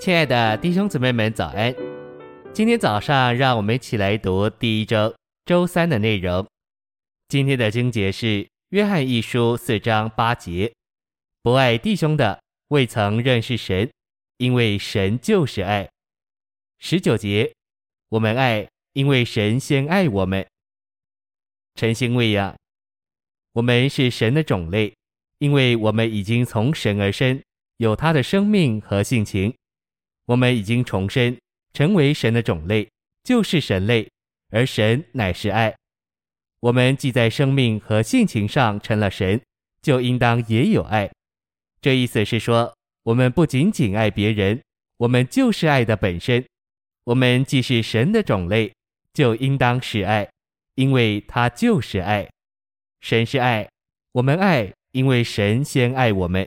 亲爱的弟兄姊妹们，早安！今天早上，让我们一起来读第一周周三的内容。今天的经节是《约翰一书》四章八节：“不爱弟兄的，未曾认识神，因为神就是爱。”十九节：“我们爱，因为神先爱我们。”晨星喂养，我们是神的种类，因为我们已经从神而生，有他的生命和性情。我们已经重生，成为神的种类，就是神类，而神乃是爱。我们既在生命和性情上成了神，就应当也有爱。这意思是说，我们不仅仅爱别人，我们就是爱的本身。我们既是神的种类，就应当是爱，因为他就是爱。神是爱，我们爱，因为神先爱我们。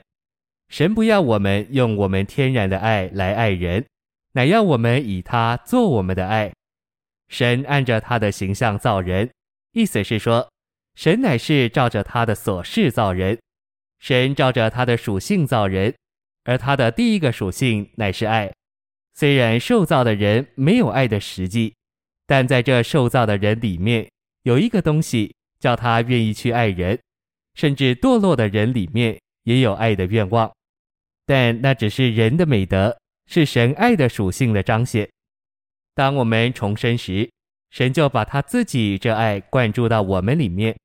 神不要我们用我们天然的爱来爱人，乃要我们以他做我们的爱。神按着他的形象造人，意思是说，神乃是照着他的所示造人。神照着他的属性造人，而他的第一个属性乃是爱。虽然受造的人没有爱的实际，但在这受造的人里面有一个东西，叫他愿意去爱人，甚至堕落的人里面也有爱的愿望。但那只是人的美德，是神爱的属性的彰显。当我们重生时，神就把他自己这爱灌注到我们里面。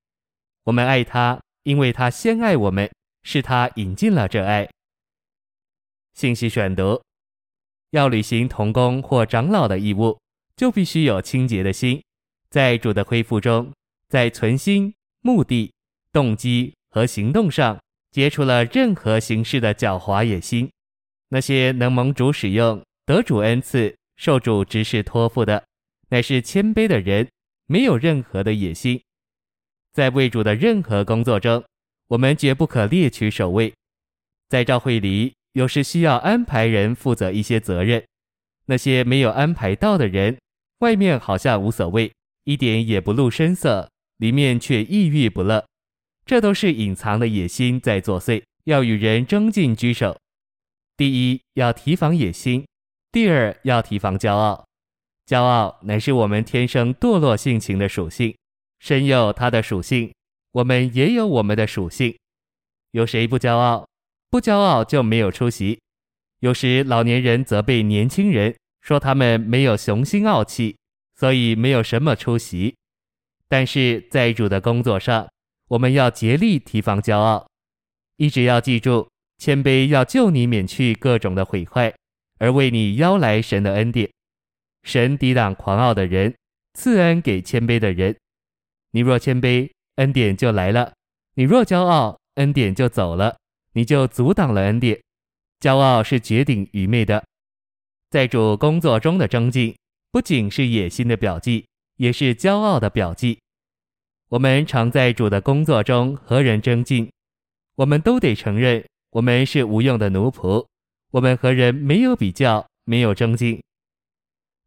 我们爱他，因为他先爱我们，是他引进了这爱。信息选读：要履行童工或长老的义务，就必须有清洁的心，在主的恢复中，在存心、目的、动机和行动上。结除了任何形式的狡猾野心，那些能蒙主使用、得主恩赐、受主职事托付的，乃是谦卑的人，没有任何的野心。在为主的任何工作中，我们绝不可猎取首位。在教会里，有时需要安排人负责一些责任，那些没有安排到的人，外面好像无所谓，一点也不露声色，里面却抑郁不乐。这都是隐藏的野心在作祟，要与人争竞居首。第一，要提防野心；第二，要提防骄傲。骄傲乃是我们天生堕落性情的属性，神有它的属性，我们也有我们的属性。有谁不骄傲？不骄傲就没有出息。有时老年人责备年轻人，说他们没有雄心傲气，所以没有什么出息。但是在主的工作上，我们要竭力提防骄傲，一直要记住，谦卑要救你免去各种的毁坏，而为你邀来神的恩典。神抵挡狂傲的人，赐恩给谦卑的人。你若谦卑，恩典就来了；你若骄傲，恩典就走了，你就阻挡了恩典。骄傲是绝顶愚昧的。在主工作中的争竞，不仅是野心的表记，也是骄傲的表记。我们常在主的工作中和人争竞，我们都得承认，我们是无用的奴仆。我们和人没有比较，没有争竞。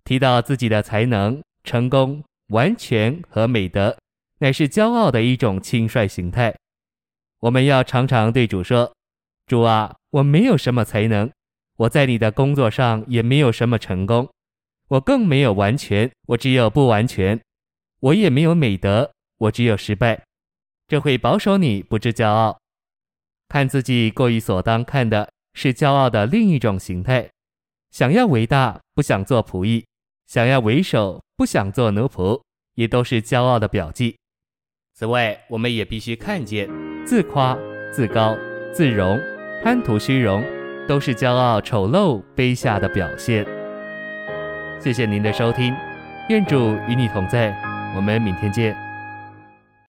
提到自己的才能、成功、完全和美德，乃是骄傲的一种轻率形态。我们要常常对主说：“主啊，我没有什么才能，我在你的工作上也没有什么成功，我更没有完全，我只有不完全，我也没有美德。”我只有十倍，这会保守你不致骄傲，看自己过于所当看的是骄傲的另一种形态。想要为大，不想做仆役；想要为首，不想做奴仆，也都是骄傲的表记。此外，我们也必须看见，自夸、自高、自荣、贪图虚荣，都是骄傲、丑陋、卑下的表现。谢谢您的收听，愿主与你同在，我们明天见。